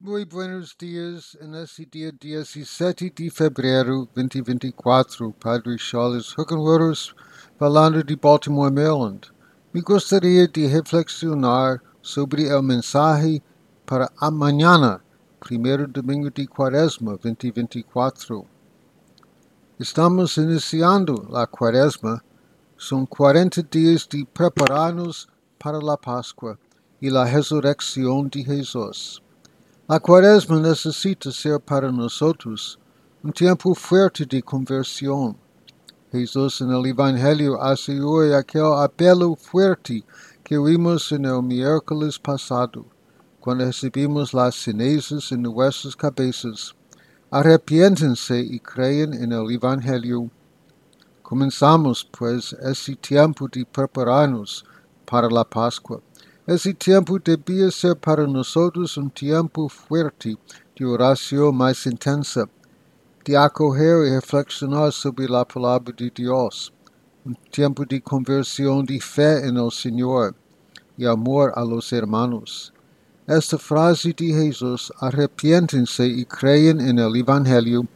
Muy buenos dias, en esse dia 17 de fevereiro 2024, Padre Charles Huckenwerus, falando de Baltimore, Maryland. Me gostaria de reflexionar sobre o mensaje para amanhã, primeiro domingo de quaresma 2024. Estamos iniciando a quaresma, são 40 dias de preparar-nos para a Páscoa e a ressurreição de Jesus. A quaresma necessita ser para nós outros um tempo forte de conversão. Jesus no Evangelho assegura aquele apelo forte que vimos no miércoles passado, quando recebemos as cenizas em nossas cabeças. Arrepientem-se e creiam no Evangelho. Começamos, pois, esse tempo de preparar-nos para a Páscoa. Esse tempo devia ser para nós um tempo forte de oração mais intensa, de acorrer e reflexionar sobre a palavra de Deus, um tempo de conversão de fé no Senhor e amor a los hermanos. Esta frase de Jesus, arrepientem-se e creiam no Evangelho,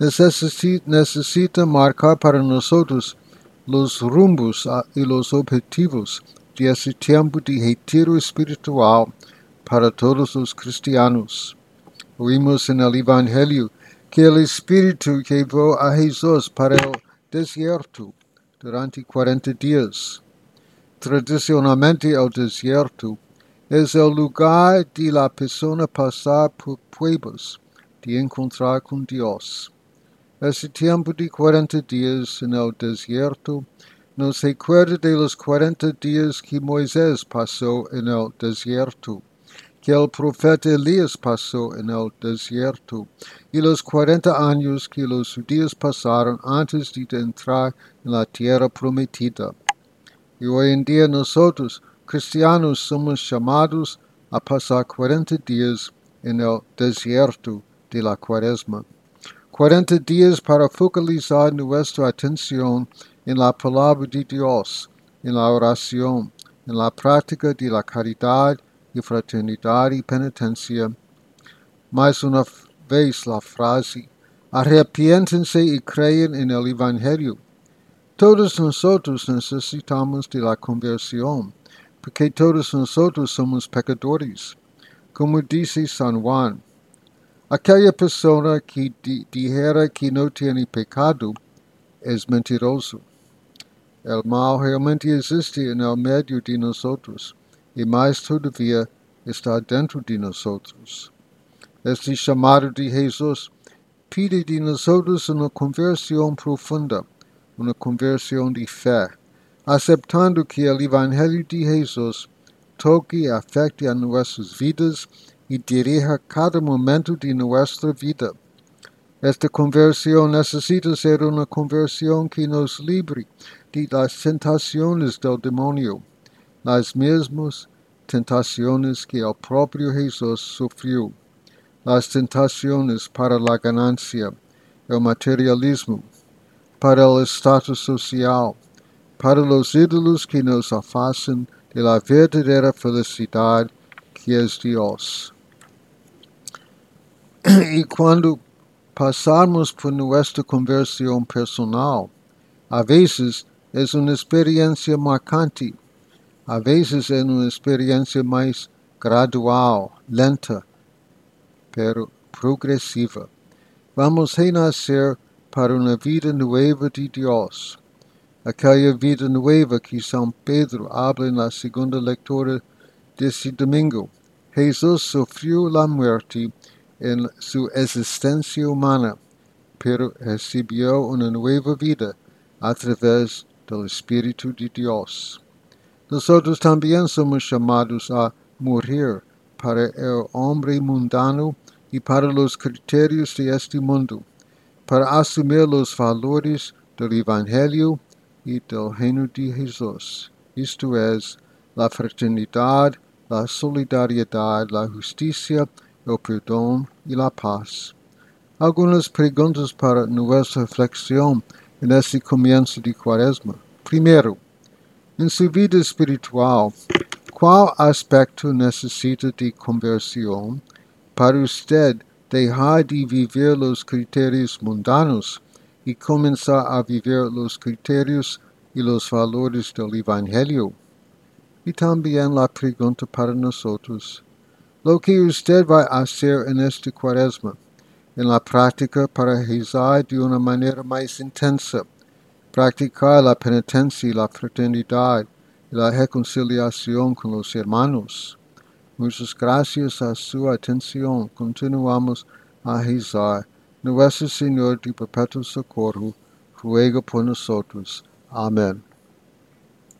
necessita, necessita marcar para nós os rumbos e os objetivos de esse tempo de retiro espiritual para todos os cristianos. Oímos no Evangelho que o Espírito levou a Jesus para o deserto durante 40 dias. Tradicionalmente, o deserto é o lugar de la pessoa passar por pruebas de encontrar com Deus. Esse tempo de 40 dias no deserto nos recuerda de los 40 dias que Moisés passou no deserto, que o profeta Elias passou no deserto, e los 40 anos que os judíos passaram antes de entrar na terra prometida. E hoje em dia nós, cristianos, somos chamados a passar 40 dias no deserto de la quaresma. 40 dias para focalizar nossa atenção en la palabra de Dios, en la oración, en la práctica de la caridad y fraternidad y penitencia. Mais una vez la frase, arrepiéntense y creen en el Evangelio. Todos nosotros necesitamos de la conversión, porque todos nosotros somos pecadores. Como dice San Juan, aquella persona que dijera que no tiene pecado es mentiroso. El mal realmente existe en el medio de nosotros, e mais todavia está dentro de nosotros. Este chamado de Jesus pide de nosotros uma conversão profunda, uma conversão de fé, aceptando que o Evangelho de Jesus toque e afecte a nossas vidas e dirija cada momento de nossa vida. Esta conversão necessita ser uma conversão que nos livre de las tentaciones del demonio, las mismas tentaciones que el propio Jesús sufrió, las tentaciones para la ganancia, el materialismo, para el estatus social, para los ídolos que nos afastan de la verdadera felicidad que es Dios. y cuando passarmos por nossa conversão personal a vezes é uma experiência marcante, a vezes é uma experiência mais gradual, lenta, pero progressiva. Vamos renascer para uma vida nova de Deus. Aquela vida nova que São Pedro habla na segunda leitura desse domingo. Jesus sofreu a morte. Em sua existência humana, pero recebeu uma nova vida através del Espíritu de Dios. Nosotros también somos llamados a morir para el hombre mundano y para los criterios de este mundo, para asumir los valores del Evangelio y del reino de Jesús, esto es, la fraternidad, la solidaridad, la justicia, el perdón y la paz. Algunas preguntas para nuestra reflexión nesse começo de quaresma. Primeiro, em sua vida espiritual, qual aspecto necessita de conversão para usted dejar de vivir los criterios mundanos y comenzar a vivir los criterios y los valores del Evangelio. Y también la pregunta para nosotros, lo que usted va a hacer en este cuaresma, en la práctica para rezar de una manera más intensa, practicar la penitencia la fraternidad y la reconciliación con los hermanos. Muchas gracias a su atención. Continuamos a rezar. Nuestro Señor de perpetuo socorro, ruega por nosotros. Amén.